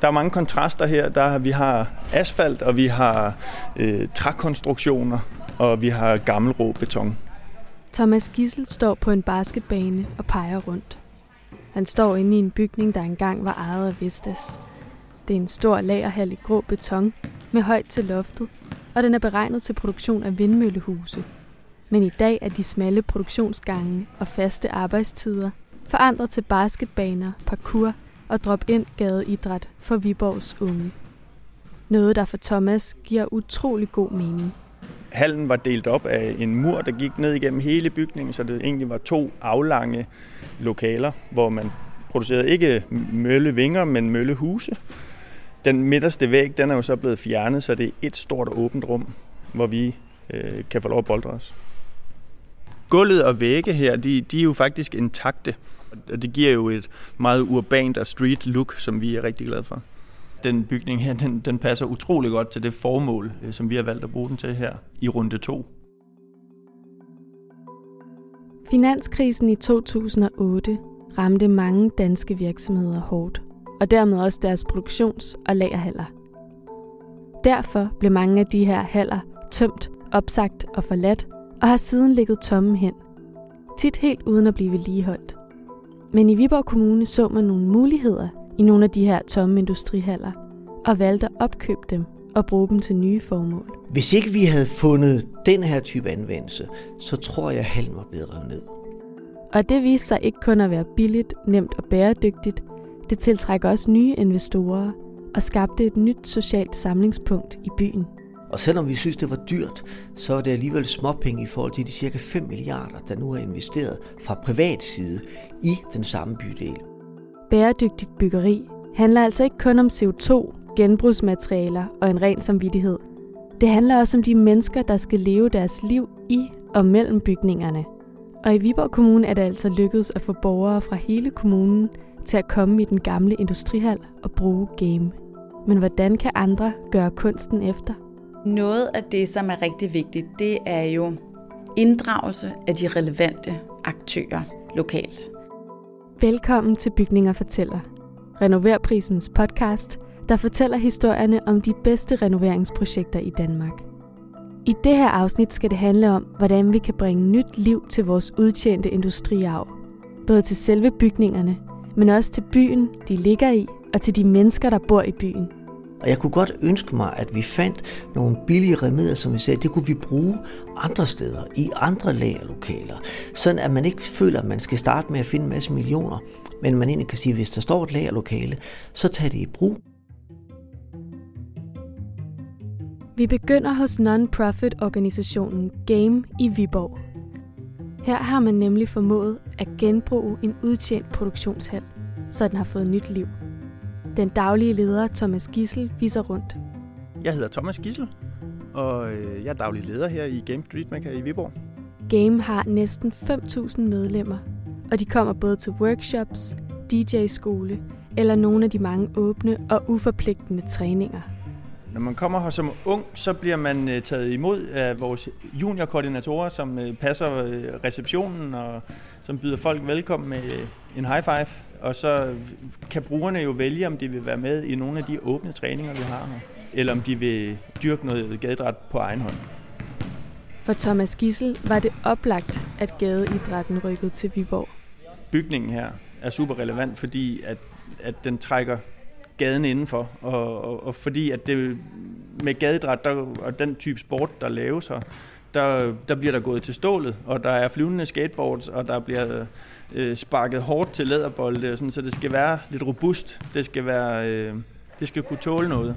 Der er mange kontraster her. Der, vi har asfalt, og vi har øh, trækonstruktioner, og vi har gammel rå beton. Thomas Gissel står på en basketbane og peger rundt. Han står inde i en bygning, der engang var ejet af Vestas. Det er en stor lagerhal i grå beton med højt til loftet, og den er beregnet til produktion af vindmøllehuse. Men i dag er de smalle produktionsgange og faste arbejdstider forandret til basketbaner, parkour og drop-ind gadeidræt for Viborgs unge. Noget, der for Thomas giver utrolig god mening. Hallen var delt op af en mur, der gik ned igennem hele bygningen, så det egentlig var to aflange lokaler, hvor man producerede ikke møllevinger, men møllehuse. Den midterste væg, den er jo så blevet fjernet, så det er et stort åbent rum, hvor vi øh, kan få lov at boldre os. Gulvet og vægge her, de, de er jo faktisk intakte. Og det giver jo et meget urbant og street look, som vi er rigtig glade for. Den bygning her, den, den passer utrolig godt til det formål, øh, som vi har valgt at bruge den til her i runde 2. Finanskrisen i 2008 ramte mange danske virksomheder hårdt, og dermed også deres produktions- og lagerhaller. Derfor blev mange af de her haller tømt, opsagt og forladt, og har siden ligget tomme hen. Tit helt uden at blive vedligeholdt. Men i Viborg Kommune så man nogle muligheder i nogle af de her tomme industrihaller, og valgte at opkøbe dem og bruge dem til nye formål. Hvis ikke vi havde fundet den her type anvendelse, så tror jeg, at hallen var blevet revet ned. Og det viste sig ikke kun at være billigt, nemt og bæredygtigt. Det tiltrækker også nye investorer og skabte et nyt socialt samlingspunkt i byen. Og selvom vi synes, det var dyrt, så er det alligevel småpenge i forhold til de cirka 5 milliarder, der nu er investeret fra privat side i den samme bydel. Bæredygtigt byggeri handler altså ikke kun om CO2, genbrugsmaterialer og en ren samvittighed. Det handler også om de mennesker, der skal leve deres liv i og mellem bygningerne. Og i Viborg Kommune er det altså lykkedes at få borgere fra hele kommunen til at komme i den gamle industrihal og bruge game. Men hvordan kan andre gøre kunsten efter? Noget af det, som er rigtig vigtigt, det er jo inddragelse af de relevante aktører lokalt. Velkommen til Bygninger Fortæller, Renoverprisens podcast, der fortæller historierne om de bedste renoveringsprojekter i Danmark. I det her afsnit skal det handle om, hvordan vi kan bringe nyt liv til vores udtjente industriarv. Både til selve bygningerne, men også til byen, de ligger i, og til de mennesker, der bor i byen. Og jeg kunne godt ønske mig, at vi fandt nogle billige remedier, som vi sagde, det kunne vi bruge andre steder, i andre lagerlokaler. Sådan at man ikke føler, at man skal starte med at finde en masse millioner, men man egentlig kan sige, at hvis der står et lagerlokale, så tag det i brug. Vi begynder hos non-profit organisationen Game i Viborg. Her har man nemlig formået at genbruge en udtjent produktionshal, så den har fået nyt liv. Den daglige leder Thomas Gissel viser rundt. Jeg hedder Thomas Gissel, og øh, jeg er daglig leder her i Game Street Maker i Viborg. Game har næsten 5.000 medlemmer, og de kommer både til workshops, DJ-skole eller nogle af de mange åbne og uforpligtende træninger. Når man kommer her som ung, så bliver man øh, taget imod af vores juniorkoordinatorer, som øh, passer receptionen og som byder folk velkommen med en high five. Og så kan brugerne jo vælge, om de vil være med i nogle af de åbne træninger, vi har her. Eller om de vil dyrke noget gadedræt på egen hånd. For Thomas Gissel var det oplagt, at gadeidrætten rykkede til Viborg. Bygningen her er super relevant, fordi at, at den trækker gaden indenfor, og, og, og fordi at det med gadedræt der, og den type sport, der laves her, der, der bliver der gået til stålet, og der er flyvende skateboards, og der bliver øh, sparket hårdt til læderbolde, sådan, så det skal være lidt robust. Det skal, være, øh, det skal kunne tåle noget.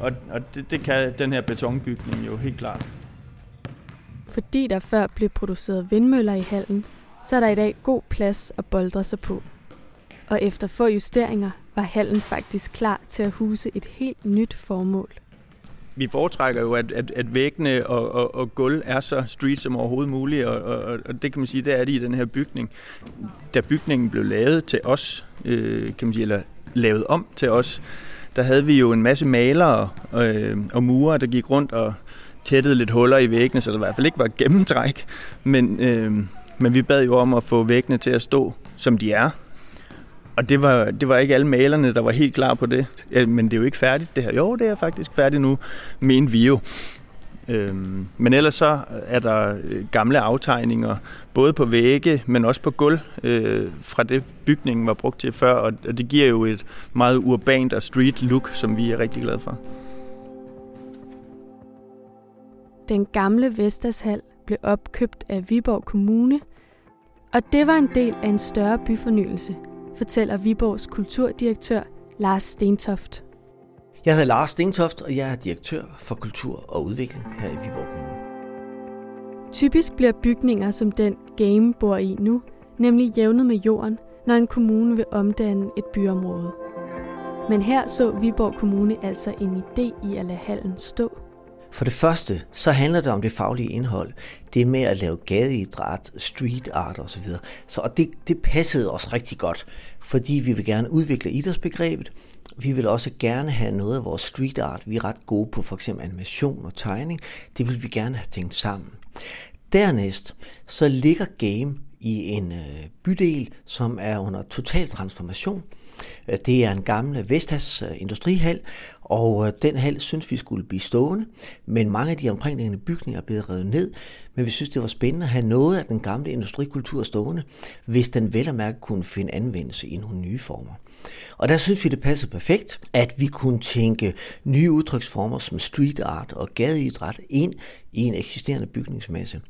Og, og det, det kan den her betonbygning jo helt klart. Fordi der før blev produceret vindmøller i hallen, så er der i dag god plads at boldre sig på. Og efter få justeringer var hallen faktisk klar til at huse et helt nyt formål vi foretrækker jo, at, at, at væggene og, og, og gulv er så street som overhovedet muligt, og, og, og det kan man sige, det er det i den her bygning. Da bygningen blev lavet til os, øh, kan man sige, eller lavet om til os, der havde vi jo en masse malere øh, og murer, der gik rundt og tættede lidt huller i væggene, så der i hvert fald ikke var gennemtræk. Men, øh, men vi bad jo om at få væggene til at stå, som de er. Og det var, det var ikke alle malerne, der var helt klar på det. Ja, men det er jo ikke færdigt det her. Jo, det er faktisk færdigt nu, men vi jo. Øhm, men ellers så er der øh, gamle aftegninger, både på vægge, men også på gulv, øh, fra det bygningen var brugt til før, og det giver jo et meget urbant og street look, som vi er rigtig glade for. Den gamle Vestershal blev opkøbt af Viborg Kommune, og det var en del af en større byfornyelse, fortæller Viborgs kulturdirektør Lars Stentoft. Jeg hedder Lars Stentoft, og jeg er direktør for kultur og udvikling her i Viborg Kommune. Typisk bliver bygninger som den Game bor i nu, nemlig jævnet med jorden, når en kommune vil omdanne et byområde. Men her så Viborg Kommune altså en idé i at lade hallen stå. For det første, så handler det om det faglige indhold. Det med at lave gadeidræt, street art osv. Så, og det, det passede os rigtig godt, fordi vi vil gerne udvikle idrætsbegrebet. Vi vil også gerne have noget af vores street art. Vi er ret gode på for eksempel animation og tegning. Det vil vi gerne have tænkt sammen. Dernæst så ligger Game i en øh, bydel, som er under total transformation. Øh, det er en gammel Vestas øh, industrihal, og øh, den hal synes vi skulle blive stående, men mange af de omkringliggende bygninger er blevet revet ned, men vi synes, det var spændende at have noget af den gamle industrikultur stående, hvis den vel og mærke kunne finde anvendelse i nogle nye former. Og der synes vi, det passede perfekt, at vi kunne tænke nye udtryksformer som street art og gadeidræt ind i en eksisterende bygningsmasse.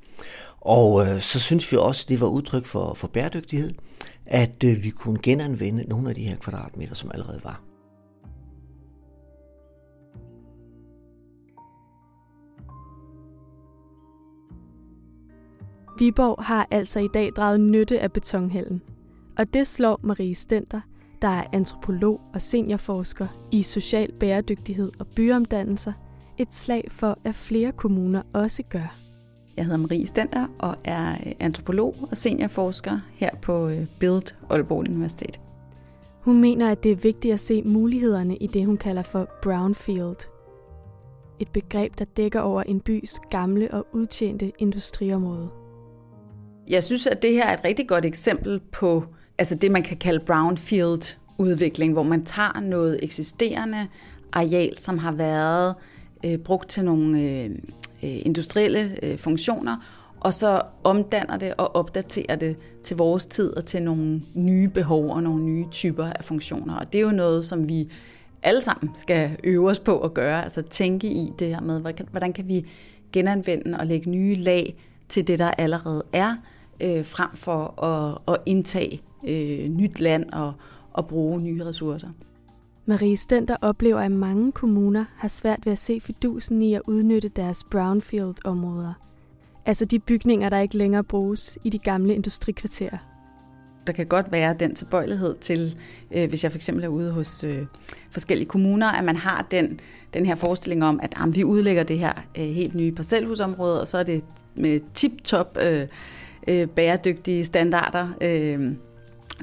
Og øh, så synes vi også, det var udtryk for, for bæredygtighed, at øh, vi kunne genanvende nogle af de her kvadratmeter, som allerede var. Viborg har altså i dag draget nytte af betonhallen. Og det slår Marie Stenter, der er antropolog og seniorforsker i social bæredygtighed og byomdannelser, et slag for, at flere kommuner også gør. Jeg hedder Marie Stender og er antropolog og seniorforsker her på øh, Build Aalborg Universitet. Hun mener, at det er vigtigt at se mulighederne i det, hun kalder for brownfield. Et begreb, der dækker over en bys gamle og udtjente industriområde. Jeg synes, at det her er et rigtig godt eksempel på altså det, man kan kalde brownfield udvikling, hvor man tager noget eksisterende areal, som har været øh, brugt til nogle øh, øh, Øh, industrielle øh, funktioner, og så omdanner det og opdaterer det til vores tid og til nogle nye behov og nogle nye typer af funktioner. Og det er jo noget, som vi alle sammen skal øve os på at gøre, altså tænke i det her med, hvordan kan vi genanvende og lægge nye lag til det, der allerede er, øh, frem for at, at indtage øh, nyt land og, og bruge nye ressourcer. Marie Stenter oplever, at mange kommuner har svært ved at se fidusen i at udnytte deres brownfield-områder. Altså de bygninger, der ikke længere bruges i de gamle industrikvarterer. Der kan godt være den tilbøjelighed til, øh, hvis jeg for eksempel er ude hos øh, forskellige kommuner, at man har den, den her forestilling om, at ah, vi udlægger det her øh, helt nye parcelhusområde, og så er det med tip-top øh, øh, bæredygtige standarder. Øh,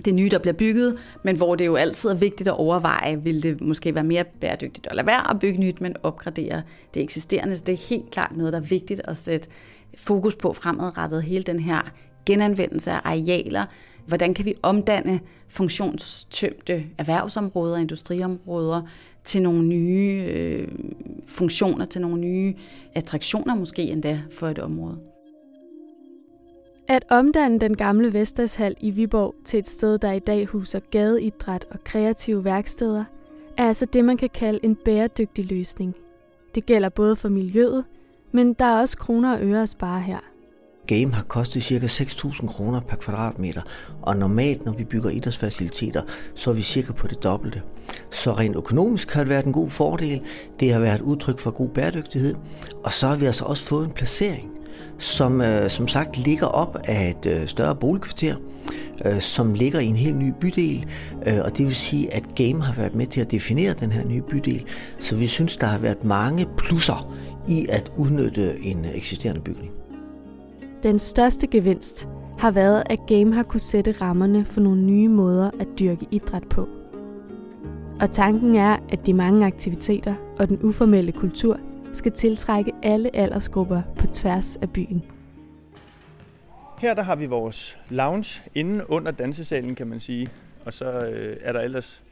det nye, der bliver bygget, men hvor det jo altid er vigtigt at overveje, vil det måske være mere bæredygtigt at lade være at bygge nyt, men opgradere det eksisterende. Så det er helt klart noget, der er vigtigt at sætte fokus på fremadrettet. Hele den her genanvendelse af arealer. Hvordan kan vi omdanne funktionstømte erhvervsområder, industriområder til nogle nye øh, funktioner, til nogle nye attraktioner måske endda for et område. At omdanne den gamle Vestershal i Viborg til et sted, der i dag huser gadeidræt og kreative værksteder, er altså det, man kan kalde en bæredygtig løsning. Det gælder både for miljøet, men der er også kroner og øre at spare her. Game har kostet ca. 6.000 kroner per kvadratmeter, og normalt, når vi bygger idrætsfaciliteter, så er vi cirka på det dobbelte. Så rent økonomisk har det været en god fordel. Det har været et udtryk for god bæredygtighed, og så har vi altså også fået en placering som øh, som sagt ligger op af et øh, større boligkvarter, øh, som ligger i en helt ny bydel, øh, og det vil sige, at Game har været med til at definere den her nye bydel, så vi synes, der har været mange plusser i at udnytte en eksisterende bygning. Den største gevinst har været, at Game har kunne sætte rammerne for nogle nye måder at dyrke idræt på. Og tanken er, at de mange aktiviteter og den uformelle kultur – skal tiltrække alle aldersgrupper på tværs af byen. Her der har vi vores lounge inde under dansesalen, kan man sige. og så øh, er der ellers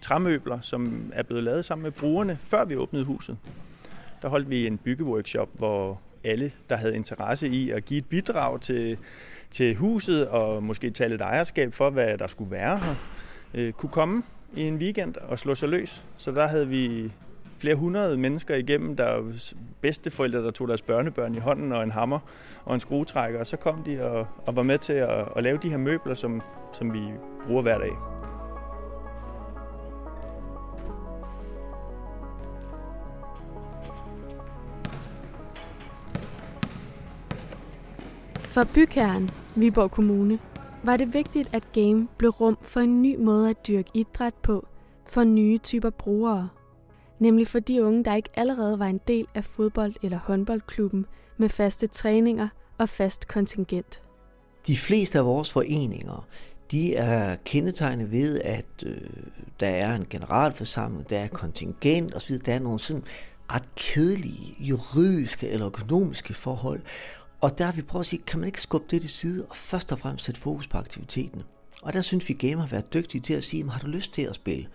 træmøbler, som er blevet lavet sammen med brugerne, før vi åbnede huset. Der holdt vi en byggeworkshop, hvor alle, der havde interesse i at give et bidrag til, til huset og måske tage lidt ejerskab for, hvad der skulle være her, øh, kunne komme i en weekend og slå sig løs. Så der havde vi flere hundrede mennesker igennem, der bedsteforældre, der tog deres børnebørn i hånden og en hammer og en skruetrækker, og så kom de og, og var med til at, at lave de her møbler, som, som vi bruger hver dag. For bygherren, Viborg Kommune, var det vigtigt, at game blev rum for en ny måde at dyrke idræt på for nye typer brugere. Nemlig for de unge, der ikke allerede var en del af fodbold- eller håndboldklubben med faste træninger og fast kontingent. De fleste af vores foreninger, de er kendetegnet ved, at øh, der er en generalforsamling, der er kontingent osv. Der er nogle sådan ret kedelige juridiske eller økonomiske forhold. Og der har vi prøvet at sige, kan man ikke skubbe det til side og først og fremmest sætte fokus på aktiviteten. Og der synes vi gamer har været dygtige til at sige, har du lyst til at spille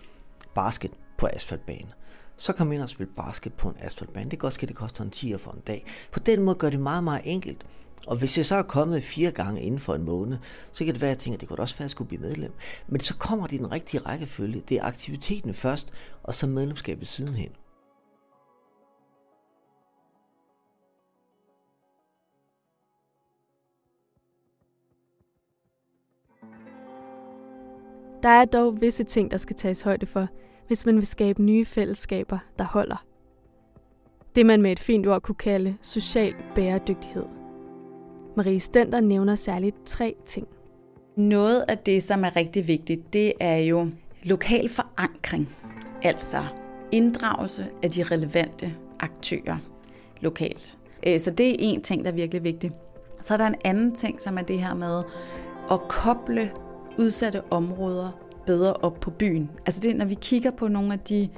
basket på asfaltbane? Så kom ind og spille basket på en asfaltbane. Det kan godt ske, det koster en 10 for en dag. På den måde gør det meget, meget enkelt. Og hvis jeg så er kommet fire gange inden for en måned, så kan det være, at jeg tænker, at det kunne også være, at jeg skulle blive medlem. Men så kommer det i den rigtige rækkefølge. Det er aktiviteten først, og så medlemskabet sidenhen. Der er dog visse ting, der skal tages højde for, hvis man vil skabe nye fællesskaber, der holder. Det man med et fint ord kunne kalde social bæredygtighed. Marie Stender nævner særligt tre ting. Noget af det, som er rigtig vigtigt, det er jo lokal forankring. Altså inddragelse af de relevante aktører lokalt. Øh, så det er en ting, der er virkelig vigtig. Så er der en anden ting, som er det her med at koble udsatte områder bedre op på byen. Altså det, når vi kigger på nogle af de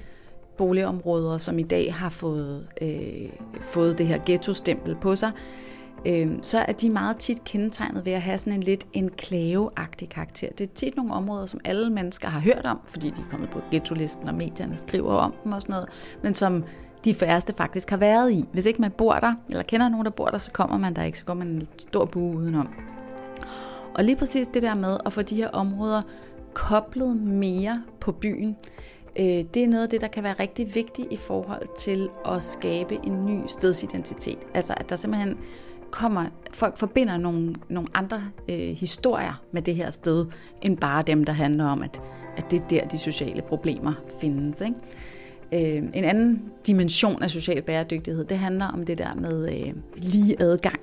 boligområder, som i dag har fået, øh, fået det her ghetto-stempel på sig, øh, så er de meget tit kendetegnet ved at have sådan en lidt enklaveagtig karakter. Det er tit nogle områder, som alle mennesker har hørt om, fordi de er kommet på ghetto-listen, og medierne skriver om dem og sådan noget, men som de færreste faktisk har været i. Hvis ikke man bor der, eller kender nogen, der bor der, så kommer man der ikke, så går man en stor bue udenom. Og lige præcis det der med at få de her områder koblet mere på byen, øh, det er noget af det, der kan være rigtig vigtigt i forhold til at skabe en ny stedsidentitet. Altså at der simpelthen kommer, folk forbinder nogle, nogle andre øh, historier med det her sted, end bare dem, der handler om, at, at det er der, de sociale problemer findes. Ikke? Øh, en anden dimension af social bæredygtighed, det handler om det der med øh, lige adgang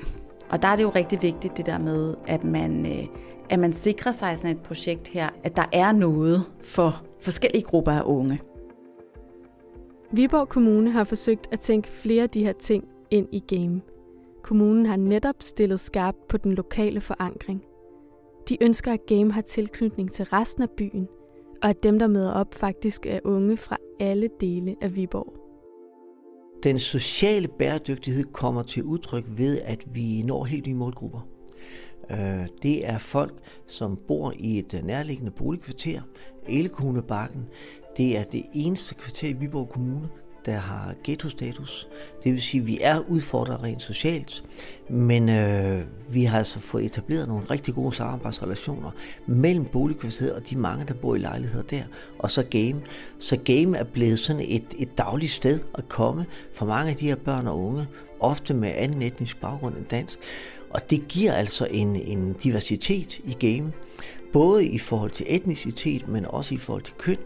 og der er det jo rigtig vigtigt det der med, at man, øh, at man sikrer sig sådan et projekt her, at der er noget for forskellige grupper af unge. Viborg Kommune har forsøgt at tænke flere af de her ting ind i game. Kommunen har netop stillet skarpt på den lokale forankring. De ønsker, at game har tilknytning til resten af byen, og at dem, der møder op, faktisk er unge fra alle dele af Viborg. Den sociale bæredygtighed kommer til udtryk ved, at vi når helt nye målgrupper. Øh, det er folk, som bor i et nærliggende boligkvarter, Elkonebakken. Det er det eneste kvarter i Viborg Kommune, der har ghetto-status. Det vil sige, at vi er udfordret rent socialt, men øh, vi har altså fået etableret nogle rigtig gode samarbejdsrelationer mellem boligkvarteret og de mange, der bor i lejligheder der, og så Game. Så Game er blevet sådan et, et dagligt sted at komme for mange af de her børn og unge, ofte med anden etnisk baggrund end dansk. Og det giver altså en, en diversitet i game, både i forhold til etnicitet, men også i forhold til køn.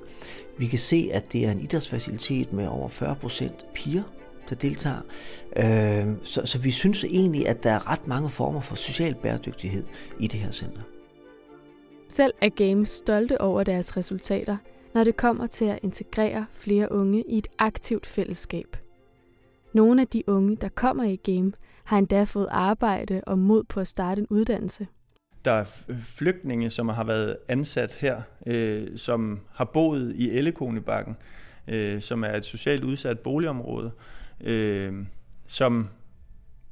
Vi kan se, at det er en idrætsfacilitet med over 40 procent piger, der deltager. Øh, så, så vi synes egentlig, at der er ret mange former for social bæredygtighed i det her center. Selv er Games stolte over deres resultater, når det kommer til at integrere flere unge i et aktivt fællesskab. Nogle af de unge, der kommer i Game, har endda fået arbejde og mod på at starte en uddannelse. Der er flygtninge, som har været ansat her, øh, som har boet i Ellekonebakken, øh, som er et socialt udsat boligområde, øh, som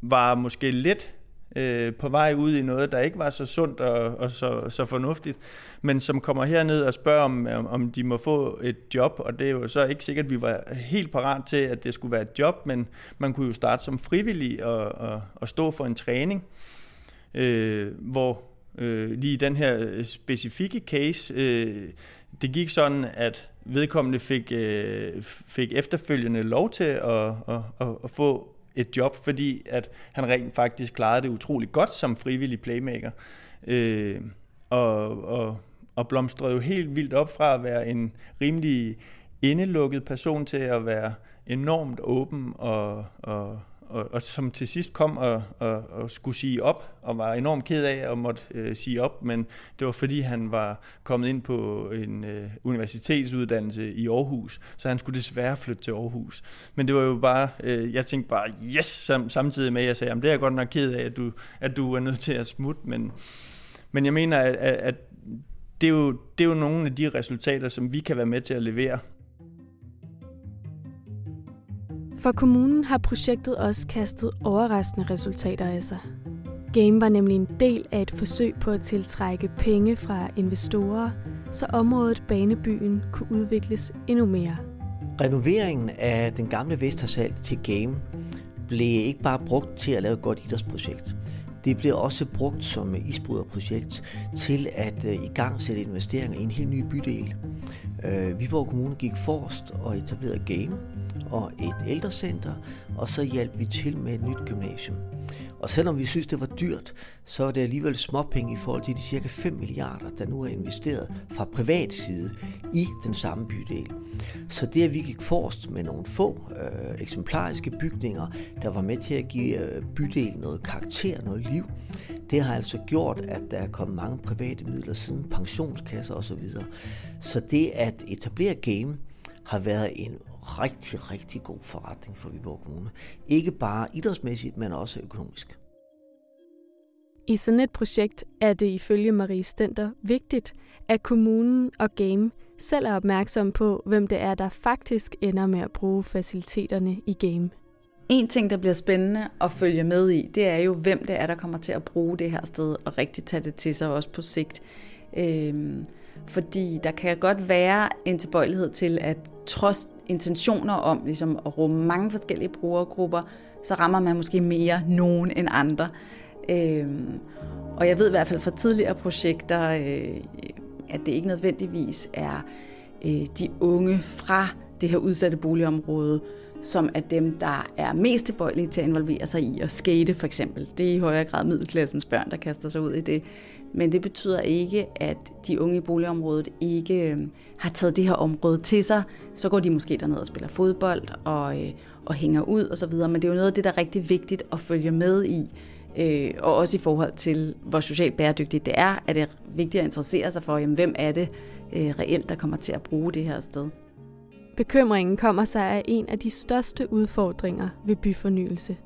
var måske lidt øh, på vej ud i noget, der ikke var så sundt og, og så, så fornuftigt, men som kommer herned og spørger, om, om de må få et job, og det er jo så ikke sikkert, at vi var helt parat til, at det skulle være et job, men man kunne jo starte som frivillig og, og, og stå for en træning, øh, hvor øh, lige i den her øh, specifikke case, øh, det gik sådan, at vedkommende fik, øh, fik efterfølgende lov til at, at, at, at få et job, fordi at han rent faktisk klarede det utrolig godt som frivillig playmaker. Øh, og, og, og blomstrede jo helt vildt op fra at være en rimelig indelukket person til at være enormt åben og, og, og, og som til sidst kom og, og, og skulle sige op, og var enormt ked af at måtte øh, sige op, men det var fordi han var kommet ind på en øh, universitetsuddannelse i Aarhus, så han skulle desværre flytte til Aarhus. Men det var jo bare, øh, jeg tænkte bare, yes, sam, samtidig med, at jeg sagde, det er jeg godt nok ked af, at du, at du er nødt til at smutte, men, men jeg mener, at, at, at det, er jo, det er jo nogle af de resultater, som vi kan være med til at levere. For kommunen har projektet også kastet overraskende resultater af sig. Game var nemlig en del af et forsøg på at tiltrække penge fra investorer, så området Banebyen kunne udvikles endnu mere. Renoveringen af den gamle Vestersal til Game blev ikke bare brugt til at lave et godt idrætsprojekt. Det blev også brugt som isbryderprojekt til at øh, i gang sætte investeringer i en helt ny bydel. Øh, Viborg Kommune gik forrest og etablerede Game, og et ældrecenter, og så hjalp vi til med et nyt gymnasium. Og selvom vi synes, det var dyrt, så er det alligevel småpenge i forhold til de cirka 5 milliarder, der nu er investeret fra privat side i den samme bydel. Så det, at vi gik forrest med nogle få øh, eksemplariske bygninger, der var med til at give øh, bydelen noget karakter, noget liv, det har altså gjort, at der er kommet mange private midler siden, pensionskasser osv. Så det at etablere game har været en rigtig, rigtig god forretning for Viborg Kommune. Ikke bare idrætsmæssigt, men også økonomisk. I sådan et projekt er det ifølge Marie Stenter vigtigt, at kommunen og Game selv er opmærksom på, hvem det er, der faktisk ender med at bruge faciliteterne i Game. En ting, der bliver spændende at følge med i, det er jo, hvem det er, der kommer til at bruge det her sted og rigtig tage det til sig også på sigt. Øhm, fordi der kan godt være en tilbøjelighed til, at trods intentioner om ligesom, at rumme mange forskellige brugergrupper, så rammer man måske mere nogen end andre. Øhm, og jeg ved i hvert fald fra tidligere projekter, øh, at det ikke nødvendigvis er øh, de unge fra det her udsatte boligområde, som er dem, der er mest tilbøjelige til at involvere sig i at skate for eksempel. Det er i højere grad middelklassens børn, der kaster sig ud i det. Men det betyder ikke, at de unge i boligområdet ikke øh, har taget det her område til sig. Så går de måske derned og spiller fodbold og, øh, og hænger ud osv. Men det er jo noget af det, der er rigtig vigtigt at følge med i. Øh, og også i forhold til, hvor socialt bæredygtigt det er, er det vigtigt at interessere sig for, jamen, hvem er det øh, reelt, der kommer til at bruge det her sted. Bekymringen kommer sig af en af de største udfordringer ved byfornyelse.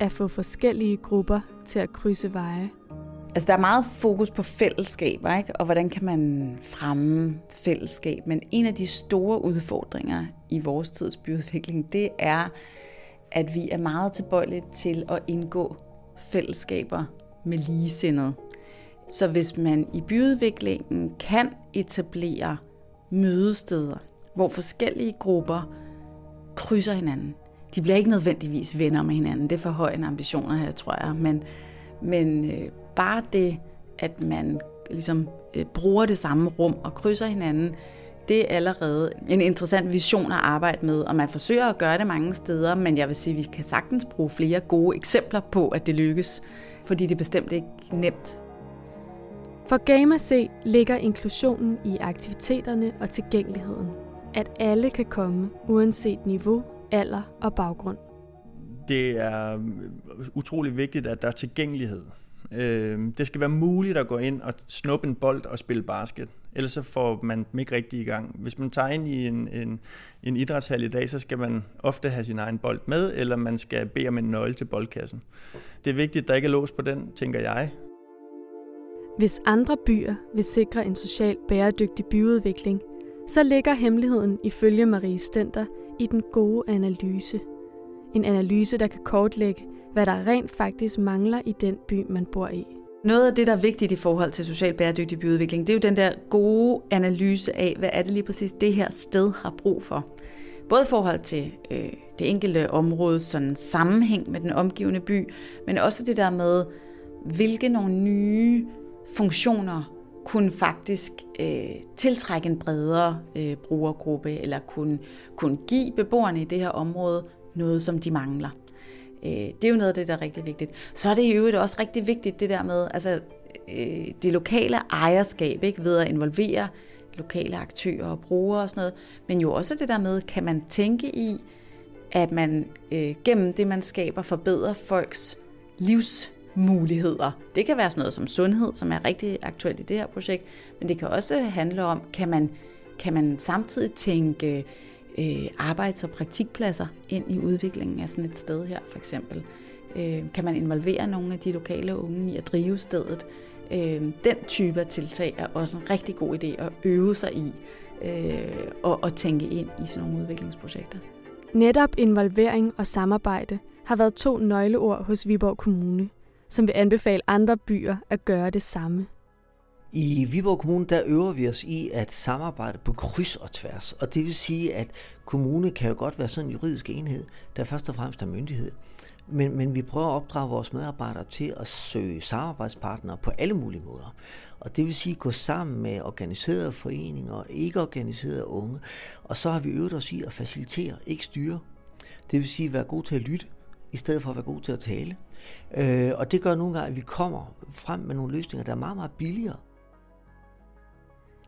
At få forskellige grupper til at krydse veje. Altså, der er meget fokus på fællesskaber, ikke? og hvordan kan man fremme fællesskab. Men en af de store udfordringer i vores tids byudvikling, det er, at vi er meget tilbøjelige til at indgå fællesskaber med ligesindede. Så hvis man i byudviklingen kan etablere mødesteder, hvor forskellige grupper krydser hinanden. De bliver ikke nødvendigvis venner med hinanden. Det er for høje ambitioner her, tror jeg. Men, men øh, bare det, at man ligesom øh, bruger det samme rum og krydser hinanden, det er allerede en interessant vision at arbejde med, og man forsøger at gøre det mange steder, men jeg vil sige, at vi kan sagtens bruge flere gode eksempler på, at det lykkes, fordi det er bestemt ikke nemt. For Gamma C ligger inklusionen i aktiviteterne og tilgængeligheden at alle kan komme, uanset niveau, alder og baggrund. Det er utrolig vigtigt, at der er tilgængelighed. Øh, det skal være muligt at gå ind og snuppe en bold og spille basket. Ellers så får man dem ikke rigtig i gang. Hvis man tager ind i en, en, en idrætshal i dag, så skal man ofte have sin egen bold med, eller man skal bede om en nøgle til boldkassen. Det er vigtigt, at der ikke er lås på den, tænker jeg. Hvis andre byer vil sikre en social bæredygtig byudvikling, så ligger hemmeligheden ifølge Marie Stenter i den gode analyse. En analyse, der kan kortlægge, hvad der rent faktisk mangler i den by, man bor i. Noget af det, der er vigtigt i forhold til social bæredygtig byudvikling, det er jo den der gode analyse af, hvad er det lige præcis det her sted har brug for. Både i forhold til øh, det enkelte område, sådan sammenhæng med den omgivende by, men også det der med, hvilke nogle nye funktioner kunne faktisk øh, tiltrække en bredere øh, brugergruppe, eller kunne, kunne give beboerne i det her område noget, som de mangler. Øh, det er jo noget af det, der er rigtig vigtigt. Så er det i øvrigt også rigtig vigtigt, det der med altså, øh, det lokale ejerskab, ikke, ved at involvere lokale aktører og brugere og sådan noget, men jo også det der med, kan man tænke i, at man øh, gennem det, man skaber, forbedrer folks livsmuligheder. Det kan være sådan noget som sundhed, som er rigtig aktuelt i det her projekt, men det kan også handle om, kan man, kan man samtidig tænke øh, arbejds- og praktikpladser ind i udviklingen af sådan et sted her, for eksempel. Øh, kan man involvere nogle af de lokale unge i at drive stedet? Øh, den type af tiltag er også en rigtig god idé at øve sig i øh, og, og tænke ind i sådan nogle udviklingsprojekter. Netop involvering og samarbejde har været to nøgleord hos Viborg Kommune, som vil anbefale andre byer at gøre det samme. I Viborg Kommune, der øver vi os i at samarbejde på kryds og tværs. Og det vil sige, at kommune kan jo godt være sådan en juridisk enhed, der først og fremmest er myndighed. Men, men vi prøver at opdrage vores medarbejdere til at søge samarbejdspartnere på alle mulige måder. Og det vil sige gå sammen med organiserede foreninger og ikke organiserede unge. Og så har vi øvet os i at facilitere, ikke styre. Det vil sige være god til at lytte, i stedet for at være god til at tale. Øh, og det gør nogle gange, at vi kommer frem med nogle løsninger, der er meget, meget billigere.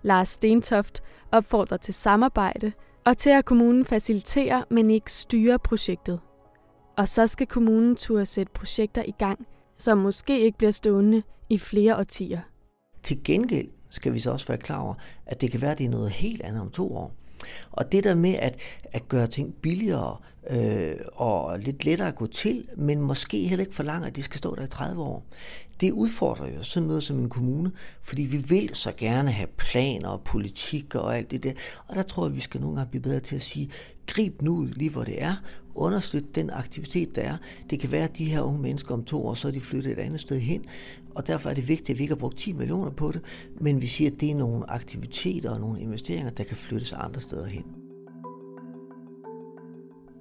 Lars Stentoft opfordrer til samarbejde og til at kommunen faciliterer, men ikke styrer projektet. Og så skal kommunen turde sætte projekter i gang, som måske ikke bliver stående i flere årtier. Til gengæld skal vi så også være klar over, at det kan være, at det er noget helt andet om to år. Og det der med at, at gøre ting billigere øh, og lidt lettere at gå til, men måske heller ikke forlange, at de skal stå der i 30 år, det udfordrer jo sådan noget som en kommune, fordi vi vil så gerne have planer og politik og alt det der. Og der tror jeg, at vi skal nogle gange blive bedre til at sige, grib nu ud lige hvor det er, understøt den aktivitet, der er. Det kan være, at de her unge mennesker om to år, så er de flyttet et andet sted hen, og derfor er det vigtigt, at vi ikke har brugt 10 millioner på det, men vi siger, at det er nogle aktiviteter og nogle investeringer, der kan flyttes andre steder hen.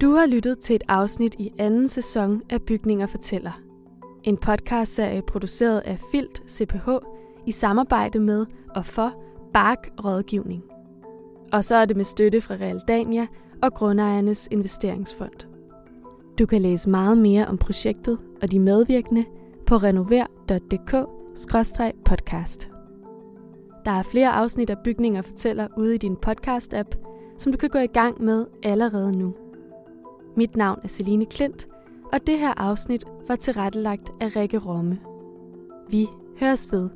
Du har lyttet til et afsnit i anden sæson af Bygninger Fortæller. En podcastserie produceret af Filt CPH i samarbejde med og for Bark Rådgivning. Og så er det med støtte fra Realdania og Grundejernes Investeringsfond. Du kan læse meget mere om projektet og de medvirkende på renover.dk-podcast. Der er flere afsnit af Bygninger Fortæller ude i din podcast-app, som du kan gå i gang med allerede nu. Mit navn er Celine Klint, og det her afsnit var tilrettelagt af Rikke Romme. Vi høres ved.